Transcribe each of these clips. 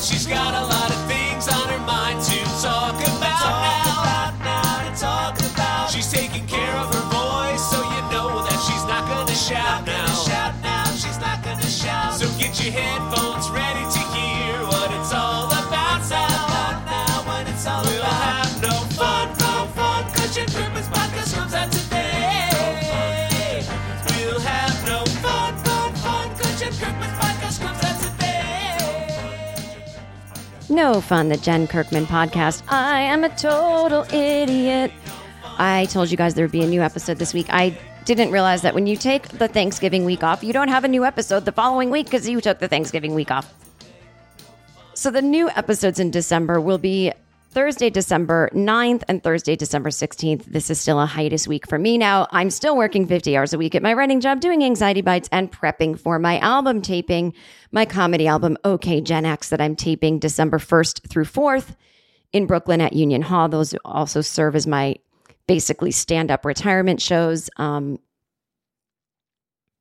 Well, she's got a lot of things on her mind to talk about now. now to talk about. She's taking care of her voice, so you know that she's not gonna shout now. Shout now, she's not gonna shout. So get your headphones No fun, the Jen Kirkman podcast. I am a total idiot. I told you guys there would be a new episode this week. I didn't realize that when you take the Thanksgiving week off, you don't have a new episode the following week because you took the Thanksgiving week off. So the new episodes in December will be Thursday, December 9th and Thursday, December 16th. This is still a hiatus week for me now. I'm still working 50 hours a week at my writing job, doing anxiety bites and prepping for my album taping, my comedy album, OK Gen X, that I'm taping December 1st through 4th in Brooklyn at Union Hall. Those also serve as my basically stand up retirement shows. Um,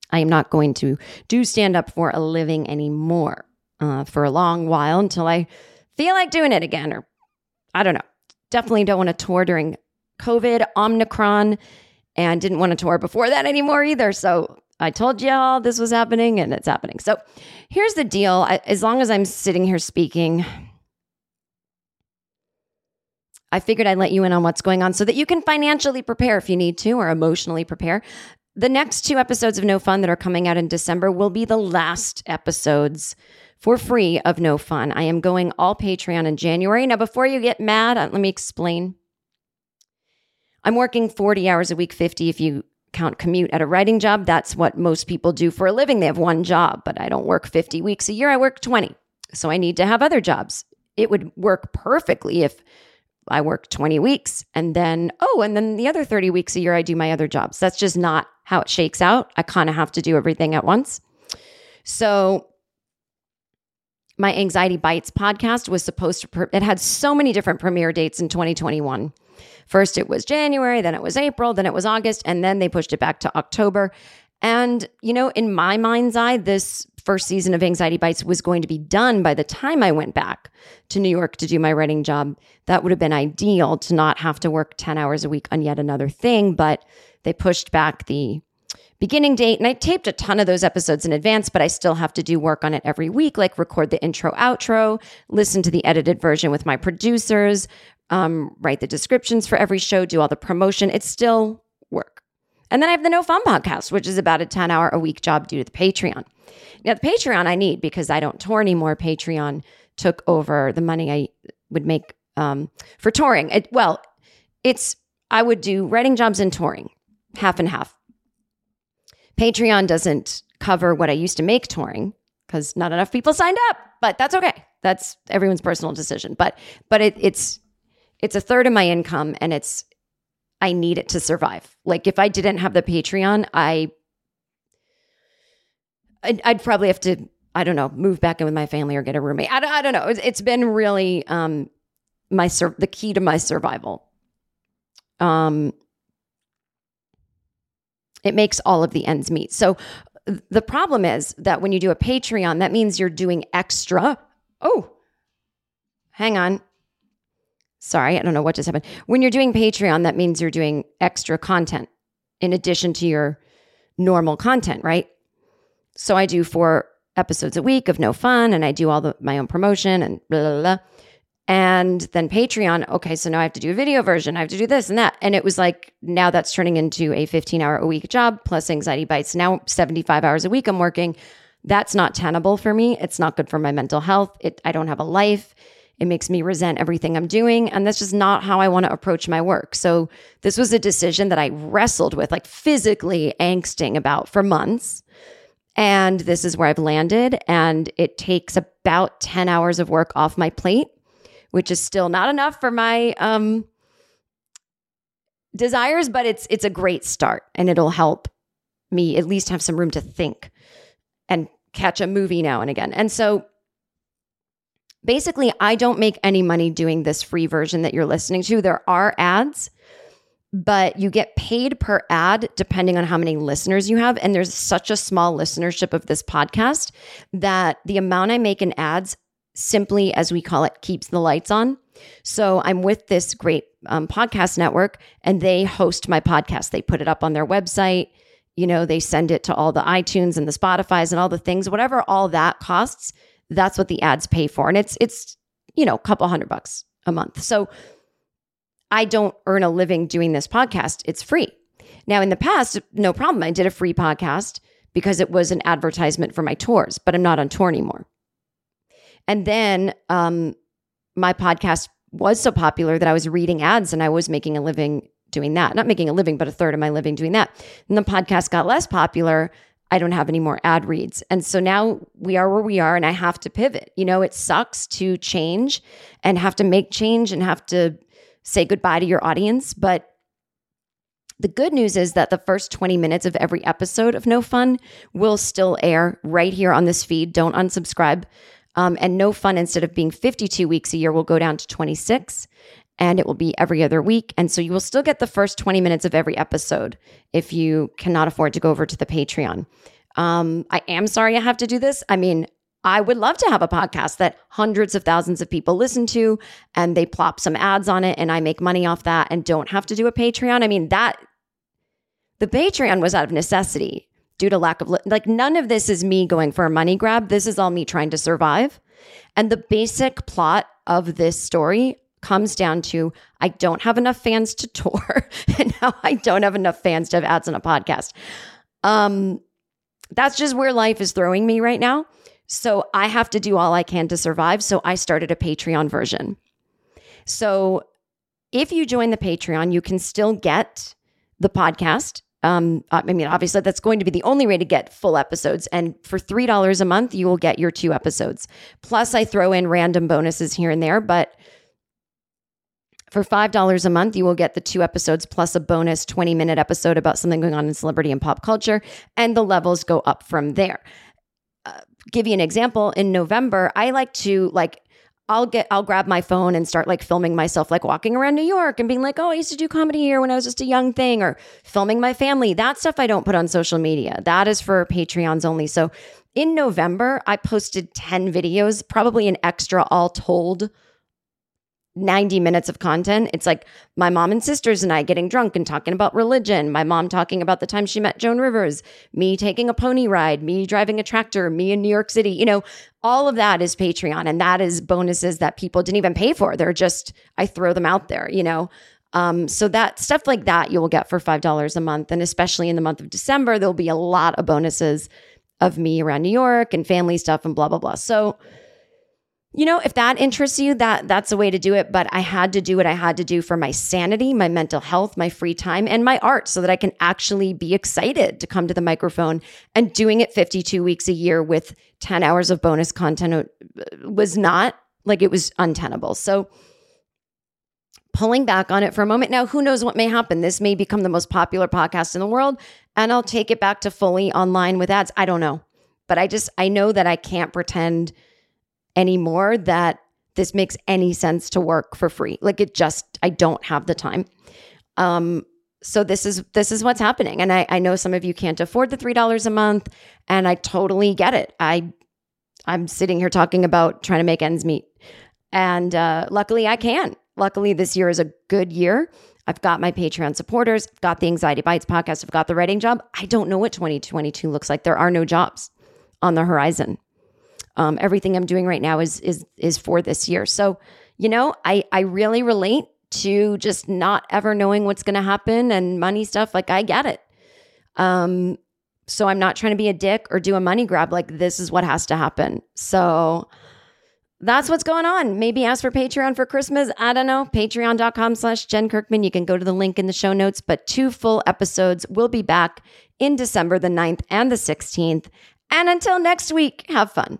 I am not going to do stand up for a living anymore uh, for a long while until I feel like doing it again or I don't know. Definitely don't want to tour during COVID, Omicron, and didn't want to tour before that anymore either. So I told y'all this was happening and it's happening. So here's the deal I, as long as I'm sitting here speaking, I figured I'd let you in on what's going on so that you can financially prepare if you need to or emotionally prepare. The next two episodes of No Fun that are coming out in December will be the last episodes for free of No Fun. I am going all Patreon in January. Now, before you get mad, uh, let me explain. I'm working 40 hours a week, 50 if you count commute at a writing job. That's what most people do for a living. They have one job, but I don't work 50 weeks a year. I work 20. So I need to have other jobs. It would work perfectly if I work 20 weeks and then, oh, and then the other 30 weeks a year, I do my other jobs. That's just not how it shakes out. I kind of have to do everything at once. So my Anxiety Bites podcast was supposed to, pre- it had so many different premiere dates in 2021. First, it was January, then it was April, then it was August, and then they pushed it back to October. And, you know, in my mind's eye, this first season of Anxiety Bites was going to be done by the time I went back to New York to do my writing job. That would have been ideal to not have to work 10 hours a week on yet another thing, but they pushed back the beginning date. And I taped a ton of those episodes in advance, but I still have to do work on it every week, like record the intro, outro, listen to the edited version with my producers, um, write the descriptions for every show, do all the promotion. It's still work. And then I have the No Fun podcast, which is about a 10 hour a week job due to the Patreon. Now, the Patreon I need because I don't tour anymore. Patreon took over the money I would make um, for touring. It, well, it's, I would do writing jobs and touring, half and half. Patreon doesn't cover what I used to make touring because not enough people signed up, but that's okay. That's everyone's personal decision. But but it, it's it's a third of my income, and it's I need it to survive. Like if I didn't have the Patreon, I I'd, I'd probably have to I don't know, move back in with my family or get a roommate. I don't, I don't know. It's, it's been really um, my sur- the key to my survival. Um, it makes all of the ends meet. So the problem is that when you do a Patreon, that means you're doing extra. Oh, hang on. Sorry, I don't know what just happened. When you're doing Patreon, that means you're doing extra content in addition to your normal content, right? So I do four episodes a week of no fun and I do all the my own promotion and blah blah blah. And then Patreon, okay, so now I have to do a video version. I have to do this and that. And it was like, now that's turning into a 15 hour a week job plus anxiety bites. Now 75 hours a week I'm working. That's not tenable for me. It's not good for my mental health. It, I don't have a life. It makes me resent everything I'm doing. And that's just not how I want to approach my work. So this was a decision that I wrestled with, like physically angsting about for months. And this is where I've landed. And it takes about 10 hours of work off my plate which is still not enough for my um, desires, but it's it's a great start and it'll help me at least have some room to think and catch a movie now and again. And so basically I don't make any money doing this free version that you're listening to. There are ads, but you get paid per ad depending on how many listeners you have and there's such a small listenership of this podcast that the amount I make in ads simply, as we call it, keeps the lights on. So I'm with this great um, podcast network and they host my podcast. They put it up on their website. You know, they send it to all the iTunes and the Spotify's and all the things, whatever all that costs, that's what the ads pay for. And it's, it's, you know, a couple hundred bucks a month. So I don't earn a living doing this podcast. It's free. Now, in the past, no problem. I did a free podcast because it was an advertisement for my tours, but I'm not on tour anymore. And then um, my podcast was so popular that I was reading ads and I was making a living doing that. Not making a living, but a third of my living doing that. And the podcast got less popular. I don't have any more ad reads. And so now we are where we are and I have to pivot. You know, it sucks to change and have to make change and have to say goodbye to your audience. But the good news is that the first 20 minutes of every episode of No Fun will still air right here on this feed. Don't unsubscribe. Um, and no fun, instead of being 52 weeks a year, will go down to 26 and it will be every other week. And so you will still get the first 20 minutes of every episode if you cannot afford to go over to the Patreon. Um, I am sorry I have to do this. I mean, I would love to have a podcast that hundreds of thousands of people listen to and they plop some ads on it and I make money off that and don't have to do a Patreon. I mean, that the Patreon was out of necessity due to lack of li- like none of this is me going for a money grab. This is all me trying to survive. And the basic plot of this story comes down to I don't have enough fans to tour and now I don't have enough fans to have ads on a podcast. Um that's just where life is throwing me right now. So I have to do all I can to survive. So I started a Patreon version. So if you join the Patreon, you can still get the podcast um, I mean, obviously, that's going to be the only way to get full episodes. And for $3 a month, you will get your two episodes. Plus, I throw in random bonuses here and there. But for $5 a month, you will get the two episodes plus a bonus 20 minute episode about something going on in celebrity and pop culture. And the levels go up from there. Uh, give you an example in November, I like to like I'll get I'll grab my phone and start like filming myself like walking around New York and being like, "Oh, I used to do comedy here when I was just a young thing," or filming my family. That stuff I don't put on social media. That is for Patreons only. So in November, I posted 10 videos, probably an extra all told 90 minutes of content. It's like my mom and sisters and I getting drunk and talking about religion, my mom talking about the time she met Joan Rivers, me taking a pony ride, me driving a tractor, me in New York City. You know, all of that is Patreon and that is bonuses that people didn't even pay for. They're just, I throw them out there, you know. Um, so that stuff like that you will get for $5 a month. And especially in the month of December, there'll be a lot of bonuses of me around New York and family stuff and blah, blah, blah. So, you know, if that interests you, that that's a way to do it. But I had to do what I had to do for my sanity, my mental health, my free time, and my art so that I can actually be excited to come to the microphone and doing it 52 weeks a year with 10 hours of bonus content uh, was not like it was untenable. So pulling back on it for a moment. Now, who knows what may happen? This may become the most popular podcast in the world and I'll take it back to fully online with ads. I don't know. But I just, I know that I can't pretend anymore that this makes any sense to work for free. Like it just, I don't have the time. Um, so this is this is what's happening. And I, I know some of you can't afford the three dollars a month and i totally get it. I i'm sitting here talking about trying to make ends meet. And uh, luckily i can. Luckily this year is a good year. I've got my patreon supporters i've got the anxiety bites podcast i've got the writing job. I don't know what 2022 looks like. There are no jobs on the horizon um, everything i'm doing right now is is is for this year. So you know i i really relate to just not ever knowing what's going to happen and money stuff. Like i get it. Um so i'm not trying to be a dick or do a money grab. Like this is what has to happen. So that's what's going on. Maybe ask for patreon for christmas. I don't know. Patreon.com slash jen kirkman. You can go to the link in the show notes but two full episodes will be back in december the 9th and the 16th and until next week have fun